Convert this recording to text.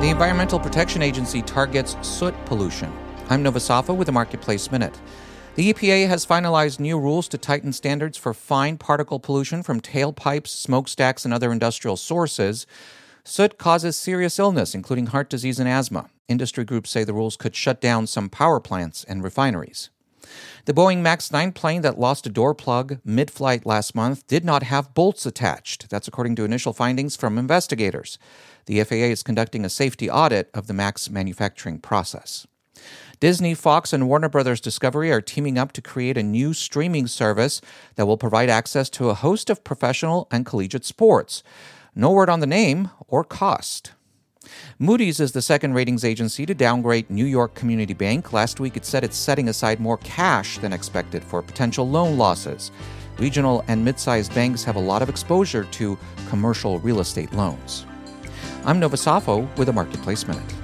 The Environmental Protection Agency targets soot pollution. I'm Nova Safo with the Marketplace Minute. The EPA has finalized new rules to tighten standards for fine particle pollution from tailpipes, smokestacks, and other industrial sources. Soot causes serious illness, including heart disease and asthma. Industry groups say the rules could shut down some power plants and refineries. The Boeing MAX 9 plane that lost a door plug mid flight last month did not have bolts attached. That's according to initial findings from investigators. The FAA is conducting a safety audit of the MAX manufacturing process. Disney, Fox, and Warner Brothers Discovery are teaming up to create a new streaming service that will provide access to a host of professional and collegiate sports. No word on the name or cost. Moody's is the second ratings agency to downgrade New York Community Bank. Last week, it said it's setting aside more cash than expected for potential loan losses. Regional and mid sized banks have a lot of exposure to commercial real estate loans. I'm Nova Safo with a Marketplace Minute.